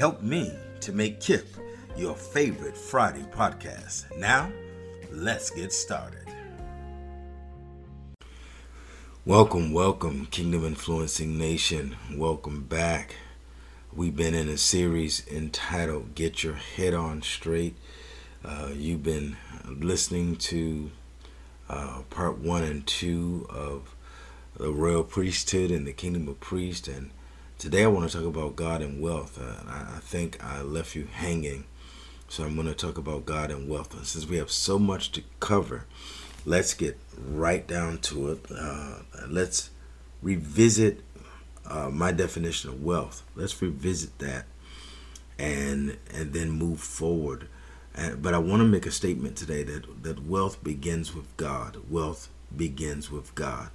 Help me to make KIP your favorite Friday podcast. Now, let's get started. Welcome, welcome, Kingdom Influencing Nation. Welcome back. We've been in a series entitled Get Your Head On Straight. Uh, you've been listening to uh, part one and two of the royal priesthood and the kingdom of priests. And today I want to talk about God and wealth. Uh, I, I think I left you hanging. So I'm going to talk about God and wealth. And since we have so much to cover, let's get right down to it. Uh, let's revisit uh, my definition of wealth. Let's revisit that, and and then move forward. And, but I want to make a statement today that that wealth begins with God. Wealth begins with God.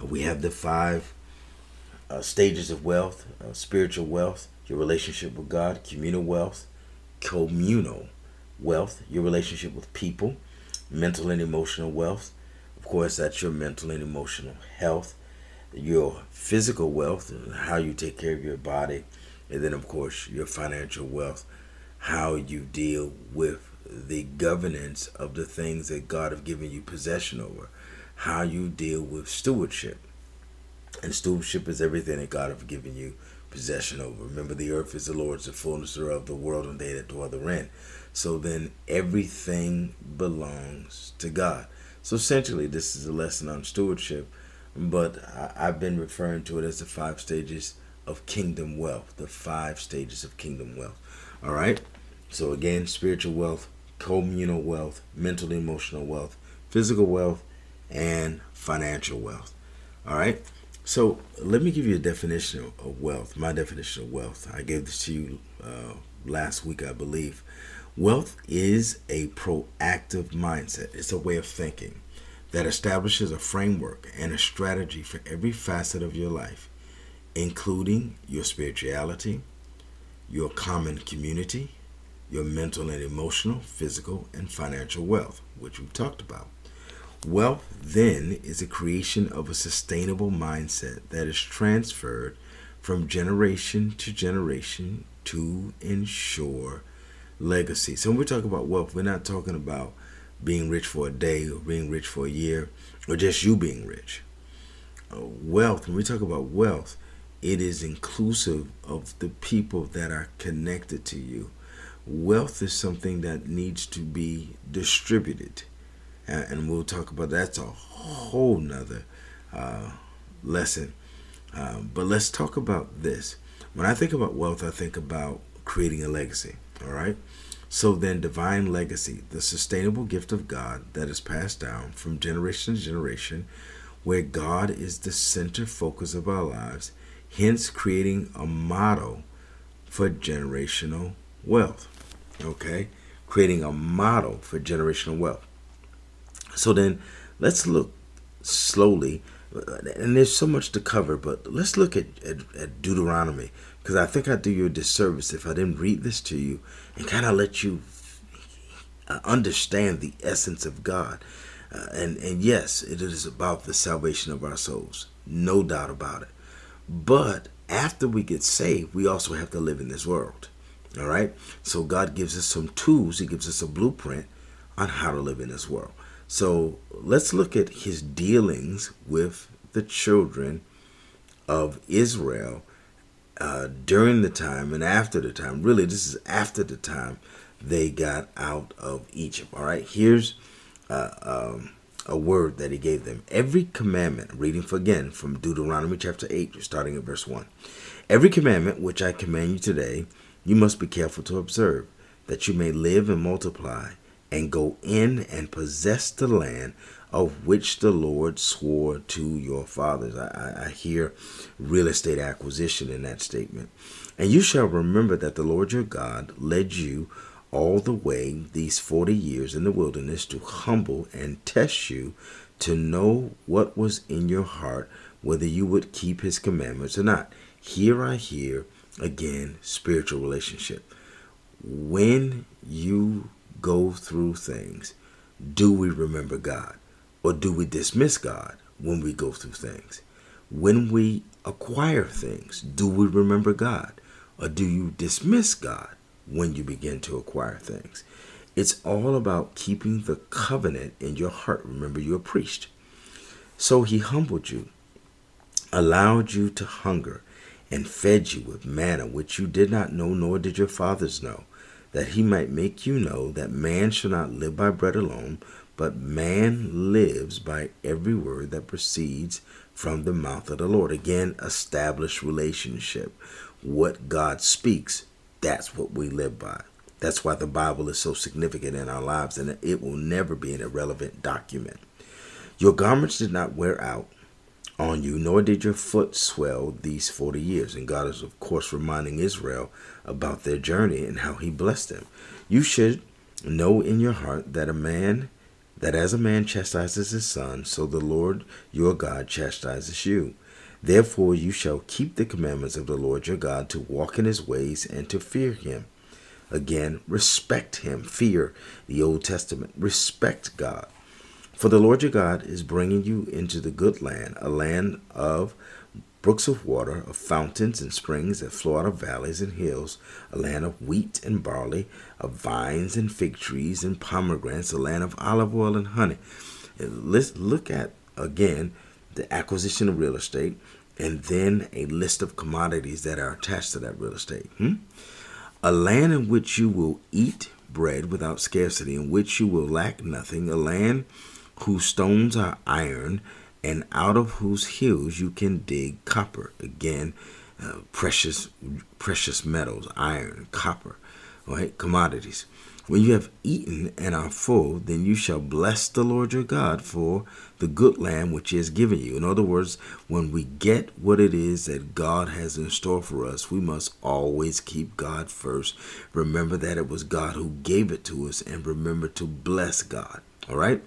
Uh, we have the five uh, stages of wealth: uh, spiritual wealth, your relationship with God; communal wealth, communal wealth, your relationship with people mental and emotional wealth. Of course, that's your mental and emotional health, your physical wealth, and how you take care of your body, and then, of course, your financial wealth, how you deal with the governance of the things that God have given you possession over, how you deal with stewardship. And stewardship is everything that God have given you possession over. Remember, the earth is the Lord's, the fullness thereof, the world, and they that dwell therein. So then everything belongs to God. So essentially, this is a lesson on stewardship, but I've been referring to it as the five stages of kingdom wealth. The five stages of kingdom wealth. All right. So again, spiritual wealth, communal wealth, mental emotional wealth, physical wealth, and financial wealth. All right. So let me give you a definition of wealth. My definition of wealth. I gave this to you uh, last week, I believe. Wealth is a proactive mindset, it's a way of thinking that establishes a framework and a strategy for every facet of your life, including your spirituality, your common community, your mental and emotional, physical, and financial wealth, which we've talked about. Wealth then is a creation of a sustainable mindset that is transferred from generation to generation to ensure legacy. So when we talk about wealth, we're not talking about being rich for a day or being rich for a year or just you being rich. Uh, wealth, when we talk about wealth, it is inclusive of the people that are connected to you. Wealth is something that needs to be distributed. Uh, and we'll talk about that's a whole nother uh, lesson. Um, but let's talk about this. When I think about wealth, I think about creating a legacy. All right. So then, divine legacy, the sustainable gift of God that is passed down from generation to generation, where God is the center focus of our lives, hence creating a model for generational wealth. Okay? Creating a model for generational wealth. So then, let's look slowly, and there's so much to cover, but let's look at, at, at Deuteronomy because I think I'd do you a disservice if I didn't read this to you and kind of let you uh, understand the essence of God. Uh, and, and yes, it is about the salvation of our souls. No doubt about it. But after we get saved, we also have to live in this world. All right? So God gives us some tools, He gives us a blueprint on how to live in this world. So let's look at His dealings with the children of Israel uh, during the time and after the time. Really, this is after the time they got out of Egypt. All right, here's uh, um, a word that he gave them. Every commandment, reading for again from Deuteronomy chapter 8, starting at verse 1. Every commandment which I command you today, you must be careful to observe, that you may live and multiply, and go in and possess the land of which the Lord swore to your fathers. I, I, hear real estate acquisition in that statement. And you shall remember that the Lord your God led you all the way these 40 years in the wilderness to humble and test you to know what was in your heart, whether you would keep his commandments or not. Here I hear again spiritual relationship. When you go through things, do we remember God? Or do we dismiss God when we go through things? When we acquire things, do we remember God? Or do you dismiss God when you begin to acquire things? It's all about keeping the covenant in your heart. Remember, you're a priest. So he humbled you, allowed you to hunger, and fed you with manna which you did not know, nor did your fathers know, that he might make you know that man shall not live by bread alone, but man lives by every word that proceeds from the mouth of the Lord. Again, establish relationship. What God speaks, that's what we live by. That's why the Bible is so significant in our lives, and it will never be an irrelevant document. Your garments did not wear out on you, nor did your foot swell these 40 years. And God is, of course, reminding Israel about their journey and how He blessed them. You should know in your heart that a man that as a man chastises his son, so the Lord your God chastises you. Therefore you shall keep the commandments of the Lord your God to walk in his ways and to fear him. Again, respect him. Fear the Old Testament. Respect God. For the Lord your God is bringing you into the good land, a land of brooks of water, of fountains and springs that flow out of valleys and hills, a land of wheat and barley, of vines and fig trees and pomegranates, a land of olive oil and honey. let's look at again the acquisition of real estate and then a list of commodities that are attached to that real estate. Hmm? A land in which you will eat bread without scarcity, in which you will lack nothing, a land whose stones are iron and out of whose hills you can dig copper. Again, uh, precious precious metals, iron, copper, right? Commodities. When you have eaten and are full, then you shall bless the Lord your God for the good land which he has given you. In other words, when we get what it is that God has in store for us, we must always keep God first. Remember that it was God who gave it to us, and remember to bless God. All right?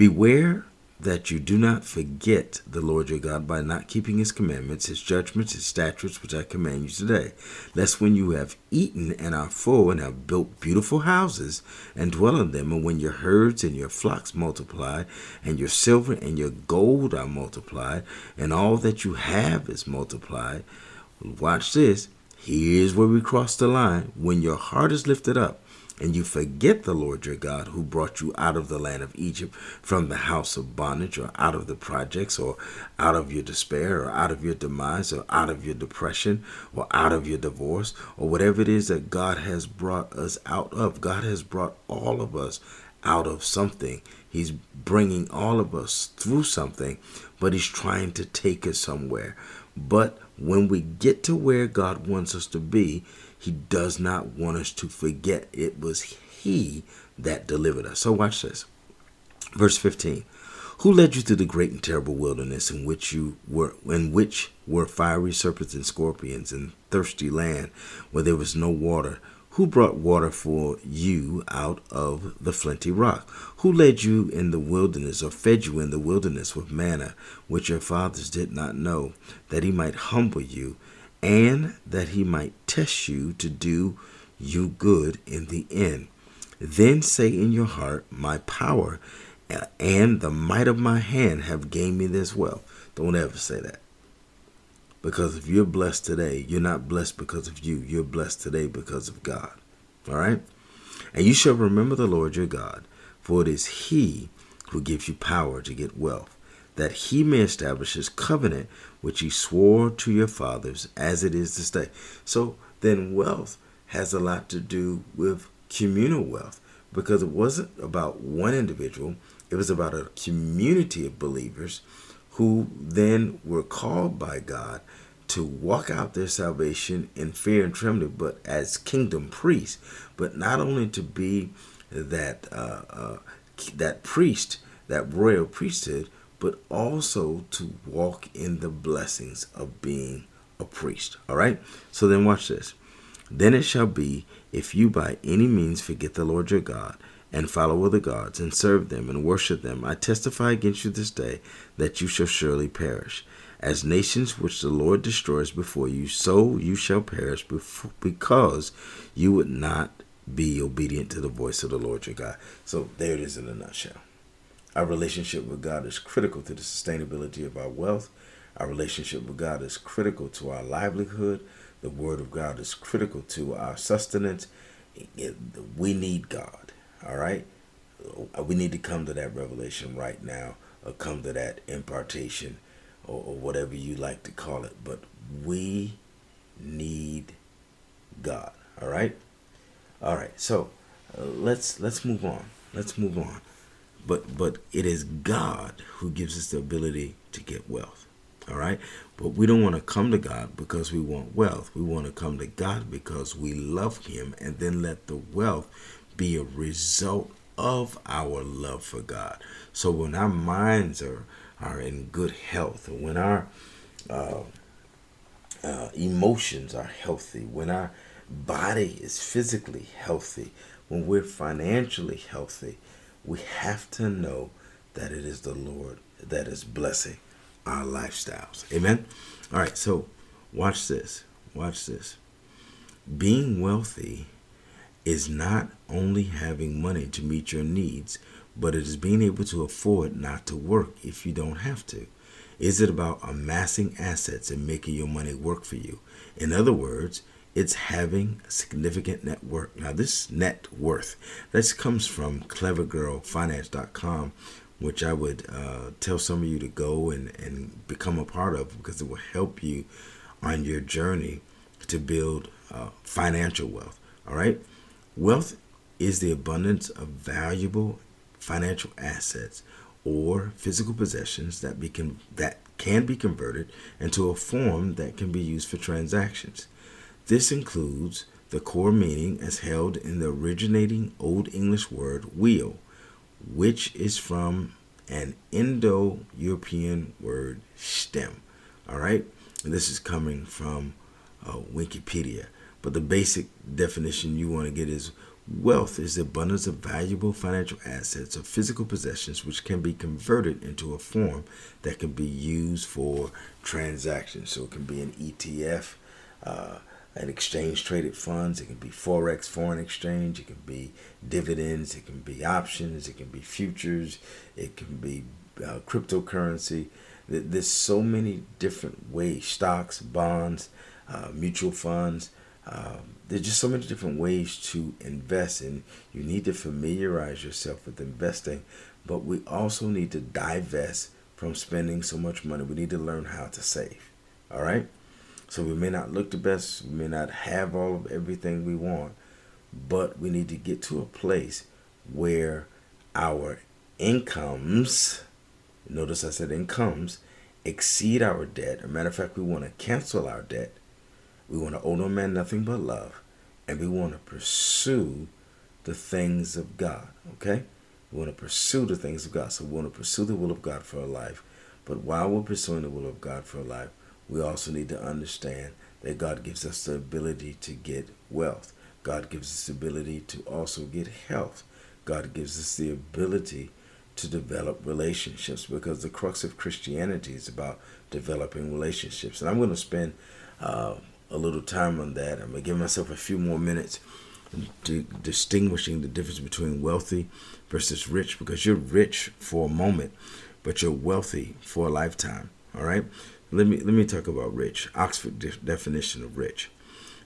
Beware that you do not forget the Lord your God by not keeping his commandments, his judgments, his statutes, which I command you today. Lest when you have eaten and are full and have built beautiful houses and dwell in them, and when your herds and your flocks multiply, and your silver and your gold are multiplied, and all that you have is multiplied, watch this. Here's where we cross the line. When your heart is lifted up, and you forget the Lord your God who brought you out of the land of Egypt from the house of bondage or out of the projects or out of your despair or out of your demise or out of your depression or out of your divorce or whatever it is that God has brought us out of. God has brought all of us out of something. He's bringing all of us through something, but He's trying to take us somewhere. But when we get to where God wants us to be, he does not want us to forget it was He that delivered us. So watch this. Verse 15. Who led you through the great and terrible wilderness in which you were in which were fiery serpents and scorpions and thirsty land where there was no water? Who brought water for you out of the flinty rock? Who led you in the wilderness or fed you in the wilderness with manna, which your fathers did not know, that he might humble you and that he might test you to do you good in the end. Then say in your heart, My power and the might of my hand have gained me this wealth. Don't ever say that. Because if you're blessed today, you're not blessed because of you. You're blessed today because of God. All right? And you shall remember the Lord your God, for it is He who gives you power to get wealth, that He may establish His covenant, which He swore to your fathers, as it is this day. So then, wealth has a lot to do with communal wealth because it wasn't about one individual, it was about a community of believers who then were called by God to walk out their salvation in fear and trembling, but as kingdom priests, but not only to be that uh, uh, that priest, that royal priesthood, but also to walk in the blessings of being a priest. All right. So then, watch this. Then it shall be if you by any means forget the Lord your God and follow other gods and serve them and worship them, I testify against you this day that you shall surely perish. As nations which the Lord destroys before you, so you shall perish because you would not be obedient to the voice of the Lord your God. So there it is in a nutshell. Our relationship with God is critical to the sustainability of our wealth. Our relationship with God is critical to our livelihood. The Word of God is critical to our sustenance. We need God. All right? We need to come to that revelation right now, or come to that impartation, or, or whatever you like to call it. But we need God. All right? All right. So uh, let's let's move on. Let's move on. But but it is God who gives us the ability to get wealth. All right. But we don't want to come to God because we want wealth. We want to come to God because we love Him and then let the wealth be a result of our love for God. So when our minds are, are in good health, when our uh, uh, emotions are healthy, when our body is physically healthy, when we're financially healthy, we have to know that it is the Lord that is blessing our lifestyles. Amen. All right, so watch this. Watch this. Being wealthy is not only having money to meet your needs, but it is being able to afford not to work if you don't have to. Is it about amassing assets and making your money work for you? In other words, it's having a significant net worth. Now, this net worth, this comes from clevergirlfinance.com, which I would uh, tell some of you to go and, and become a part of because it will help you on your journey to build uh, financial wealth. All right? Wealth is the abundance of valuable financial assets or physical possessions that, be con- that can be converted into a form that can be used for transactions. This includes the core meaning as held in the originating Old English word weal which is from an Indo European word stem. All right, and this is coming from uh, Wikipedia. But the basic definition you want to get is wealth is the abundance of valuable financial assets or physical possessions which can be converted into a form that can be used for transactions. So it can be an ETF. Uh, an exchange traded funds. It can be forex, foreign exchange. It can be dividends. It can be options. It can be futures. It can be uh, cryptocurrency. There's so many different ways: stocks, bonds, uh, mutual funds. Uh, there's just so many different ways to invest, and you need to familiarize yourself with investing. But we also need to divest from spending so much money. We need to learn how to save. All right. So we may not look the best, we may not have all of everything we want, but we need to get to a place where our incomes, notice I said incomes, exceed our debt. As a matter of fact, we want to cancel our debt. We want to owe no man nothing but love. And we want to pursue the things of God. Okay? We want to pursue the things of God. So we want to pursue the will of God for our life. But while we're pursuing the will of God for our life, we also need to understand that God gives us the ability to get wealth. God gives us the ability to also get health. God gives us the ability to develop relationships because the crux of Christianity is about developing relationships. And I'm going to spend uh, a little time on that. I'm going to give myself a few more minutes distinguishing the difference between wealthy versus rich because you're rich for a moment, but you're wealthy for a lifetime. All right. Let me let me talk about rich. Oxford de- definition of rich.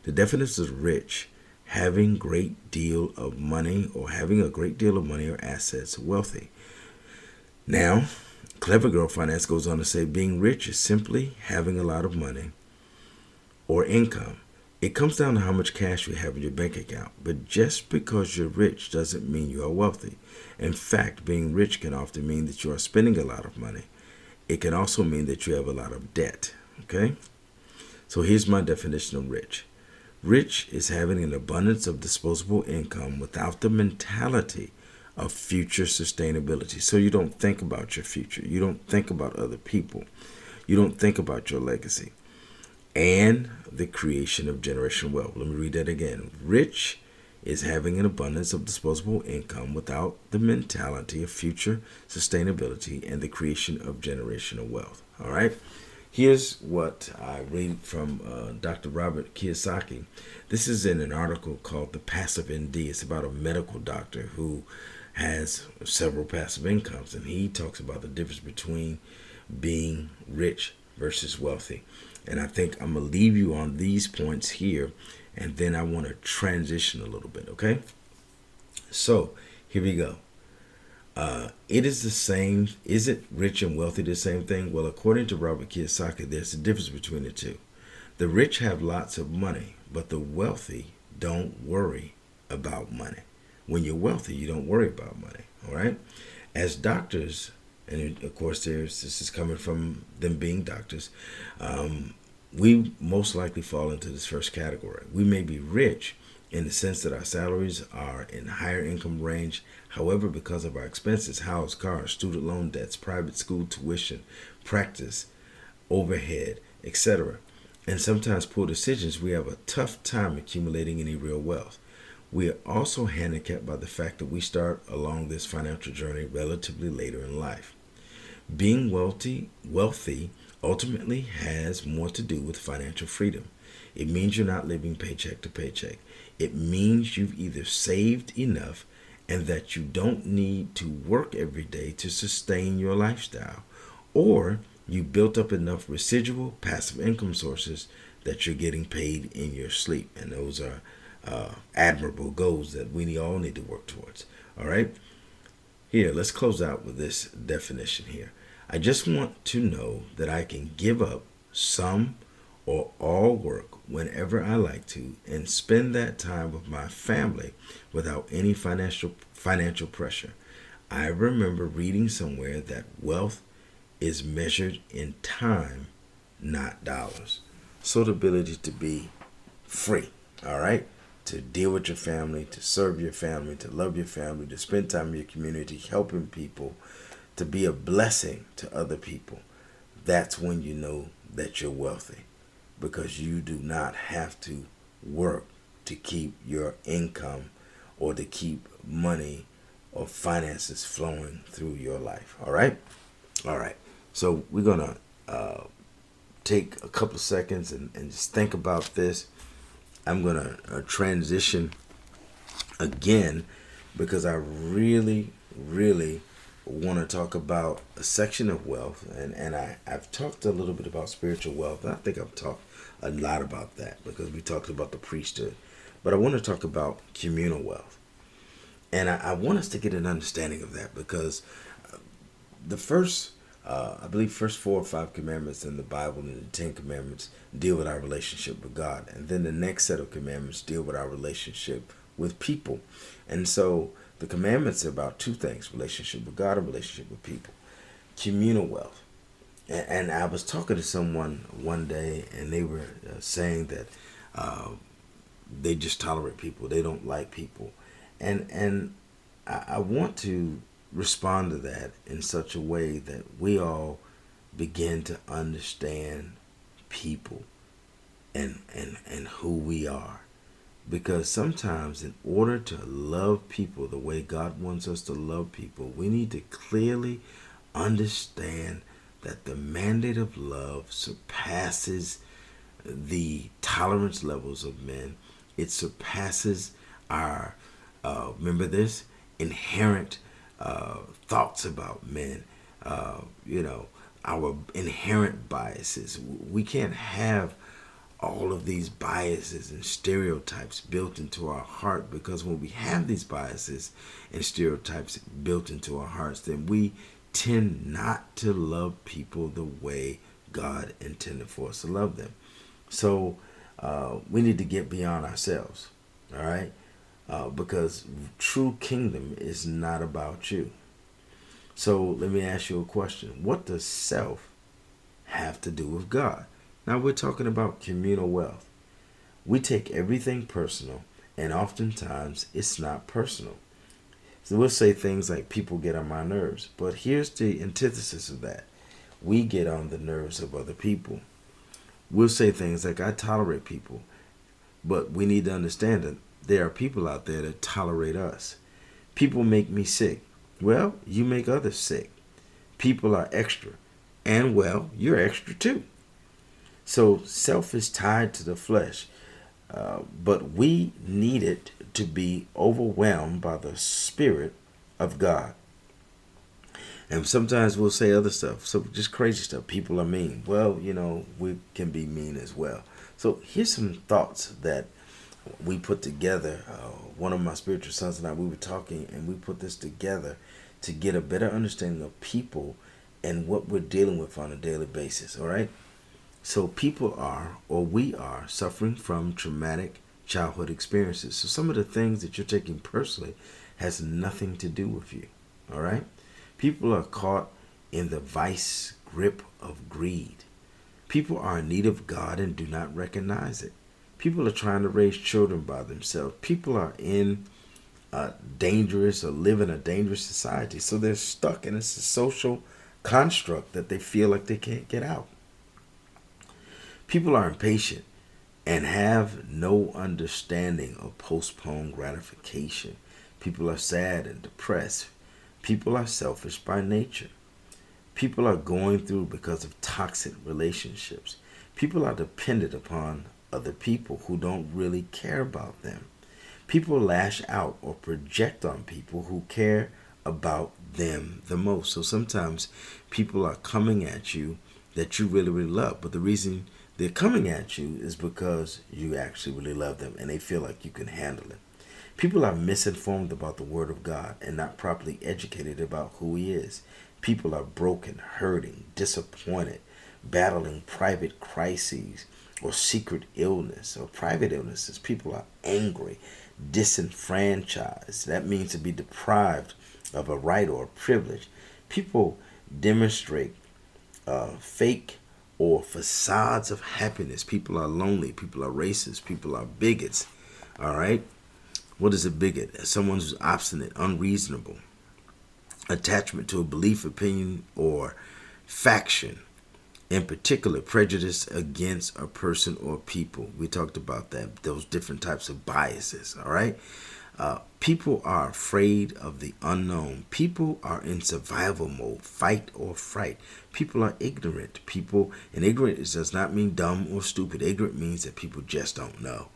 The definition of rich having great deal of money or having a great deal of money or assets wealthy. Now, Clever Girl Finance goes on to say being rich is simply having a lot of money or income. It comes down to how much cash you have in your bank account. But just because you're rich doesn't mean you are wealthy. In fact, being rich can often mean that you are spending a lot of money. It can also mean that you have a lot of debt. Okay? So here's my definition of rich rich is having an abundance of disposable income without the mentality of future sustainability. So you don't think about your future, you don't think about other people, you don't think about your legacy and the creation of generational wealth. Let me read that again. Rich is having an abundance of disposable income without the mentality of future sustainability and the creation of generational wealth. All right. Here's what I read from uh, Dr. Robert Kiyosaki. This is in an article called The Passive MD. It's about a medical doctor who has several passive incomes, and he talks about the difference between being rich versus wealthy. And I think I'm going to leave you on these points here, and then I want to transition a little bit, okay? So here we go. Uh, it is the same. Is it rich and wealthy the same thing? Well, according to Robert Kiyosaki, there's a difference between the two. The rich have lots of money, but the wealthy don't worry about money. When you're wealthy, you don't worry about money. All right. As doctors, and of course, there's this is coming from them being doctors. Um, we most likely fall into this first category. We may be rich in the sense that our salaries are in higher income range. However, because of our expenses, house, car, student loan debts, private school tuition, practice, overhead, etc., and sometimes poor decisions, we have a tough time accumulating any real wealth. We are also handicapped by the fact that we start along this financial journey relatively later in life. Being wealthy, wealthy ultimately has more to do with financial freedom. It means you're not living paycheck to paycheck. It means you've either saved enough and that you don't need to work every day to sustain your lifestyle, or you built up enough residual passive income sources that you're getting paid in your sleep. And those are uh, admirable goals that we all need to work towards. All right. Here, let's close out with this definition here. I just want to know that I can give up some or all work whenever I like to and spend that time with my family without any financial financial pressure. I remember reading somewhere that wealth is measured in time, not dollars. So the ability to be free, all right? To deal with your family, to serve your family, to love your family, to spend time in your community, helping people, to be a blessing to other people, that's when you know that you're wealthy because you do not have to work to keep your income or to keep money or finances flowing through your life. All right? All right. So we're going to uh, take a couple seconds and, and just think about this. I'm going to uh, transition again because I really, really want to talk about a section of wealth, and, and I, I've talked a little bit about spiritual wealth. I think I've talked a lot about that because we talked about the priesthood. But I want to talk about communal wealth. And I, I want us to get an understanding of that because uh, the first, uh, I believe, first four or five commandments in the Bible and the Ten Commandments deal with our relationship with God. And then the next set of commandments deal with our relationship with people. And so the commandments are about two things relationship with God and relationship with people. Communal wealth. And, and I was talking to someone one day, and they were uh, saying that uh, they just tolerate people, they don't like people. And, and I, I want to respond to that in such a way that we all begin to understand people and, and, and who we are because sometimes, in order to love people the way God wants us to love people, we need to clearly understand that the mandate of love surpasses the tolerance levels of men, it surpasses our uh, remember this inherent uh, thoughts about men. Uh, you know, our inherent biases. We can't have all of these biases and stereotypes built into our heart because when we have these biases and stereotypes built into our hearts, then we tend not to love people the way God intended for us to love them. So uh, we need to get beyond ourselves, all right? Uh, because true kingdom is not about you. So let me ask you a question. What does self have to do with God? Now we're talking about communal wealth. We take everything personal, and oftentimes it's not personal. So we'll say things like people get on my nerves, but here's the antithesis of that. We get on the nerves of other people. We'll say things like I tolerate people, but we need to understand that there are people out there that tolerate us. People make me sick. Well, you make others sick. People are extra. And well, you're extra too. So self is tied to the flesh. Uh, but we need it to be overwhelmed by the Spirit of God. And sometimes we'll say other stuff, so just crazy stuff. People are mean. Well, you know, we can be mean as well. So here's some thoughts that we put together. Uh, one of my spiritual sons and I, we were talking, and we put this together to get a better understanding of people and what we're dealing with on a daily basis. All right. So people are, or we are, suffering from traumatic childhood experiences. So some of the things that you're taking personally has nothing to do with you. All right. People are caught in the vice grip of greed. People are in need of God and do not recognize it. People are trying to raise children by themselves. People are in a dangerous or live in a dangerous society. So they're stuck in a social construct that they feel like they can't get out. People are impatient and have no understanding of postponed gratification. People are sad and depressed. People are selfish by nature. People are going through because of toxic relationships. People are dependent upon other people who don't really care about them. People lash out or project on people who care about them the most. So sometimes people are coming at you that you really, really love. But the reason they're coming at you is because you actually really love them and they feel like you can handle it. People are misinformed about the Word of God and not properly educated about who He is. People are broken, hurting, disappointed, battling private crises or secret illness or private illnesses. People are angry, disenfranchised. That means to be deprived of a right or a privilege. People demonstrate uh, fake or facades of happiness. People are lonely. People are racist. People are bigots. All right? What is a bigot? Someone who's obstinate, unreasonable, attachment to a belief, opinion, or faction. In particular, prejudice against a person or people. We talked about that, those different types of biases. All right? Uh, people are afraid of the unknown. People are in survival mode, fight or fright. People are ignorant. People, and ignorant does not mean dumb or stupid. Ignorant means that people just don't know.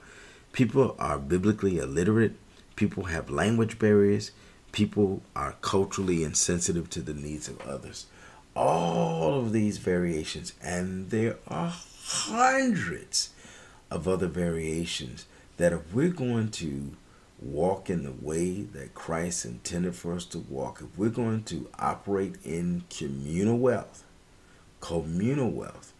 People are biblically illiterate. People have language barriers. People are culturally insensitive to the needs of others. All of these variations, and there are hundreds of other variations that if we're going to walk in the way that Christ intended for us to walk, if we're going to operate in communal wealth, communal wealth,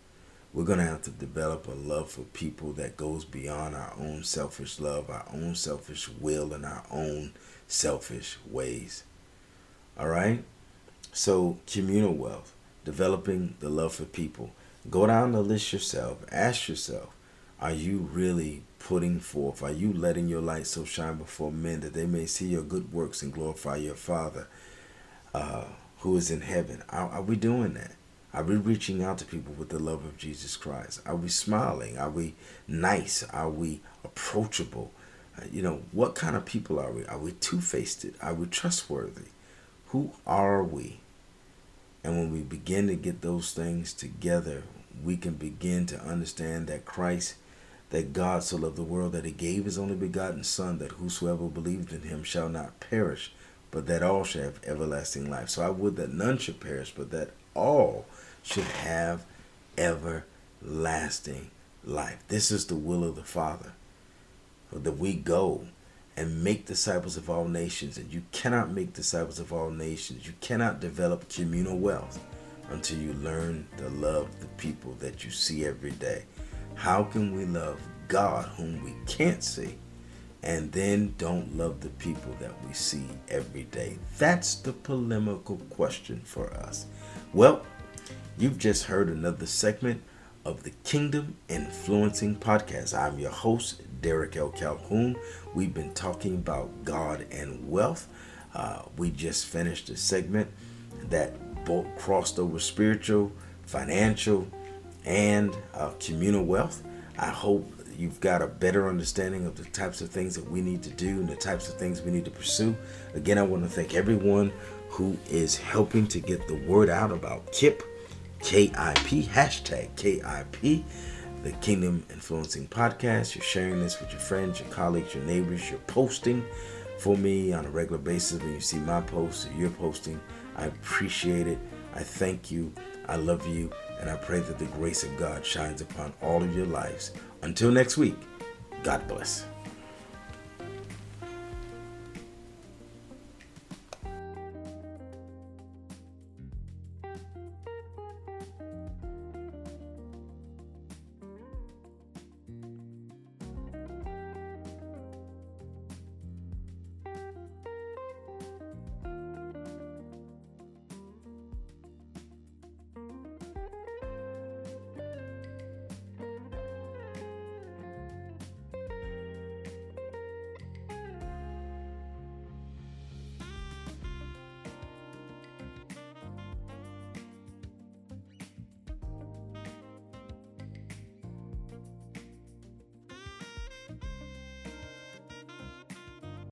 we're going to have to develop a love for people that goes beyond our own selfish love, our own selfish will, and our own selfish ways. All right? So, communal wealth, developing the love for people. Go down the list yourself. Ask yourself, are you really putting forth? Are you letting your light so shine before men that they may see your good works and glorify your Father uh, who is in heaven? Are, are we doing that? Are we reaching out to people with the love of Jesus Christ? Are we smiling? Are we nice? Are we approachable? Uh, you know, what kind of people are we? Are we two faced? Are we trustworthy? Who are we? And when we begin to get those things together, we can begin to understand that Christ that God so loved the world that he gave his only begotten Son, that whosoever believed in him shall not perish, but that all shall have everlasting life. So I would that none should perish, but that all should have everlasting life. This is the will of the Father, that we go and make disciples of all nations. And you cannot make disciples of all nations. You cannot develop communal wealth until you learn to love the people that you see every day. How can we love God whom we can't see and then don't love the people that we see every day? That's the polemical question for us. Well, you've just heard another segment of the Kingdom Influencing Podcast. I'm your host, Derek L. Calhoun. We've been talking about God and wealth. Uh, we just finished a segment that both crossed over spiritual, financial, and uh, communal wealth. I hope you've got a better understanding of the types of things that we need to do and the types of things we need to pursue. Again, I want to thank everyone who is helping to get the word out about KIP, KIP, hashtag KIP, the Kingdom Influencing Podcast. You're sharing this with your friends, your colleagues, your neighbors. You're posting for me on a regular basis when you see my posts or you're posting. I appreciate it. I thank you. I love you. And I pray that the grace of God shines upon all of your lives. Until next week, God bless.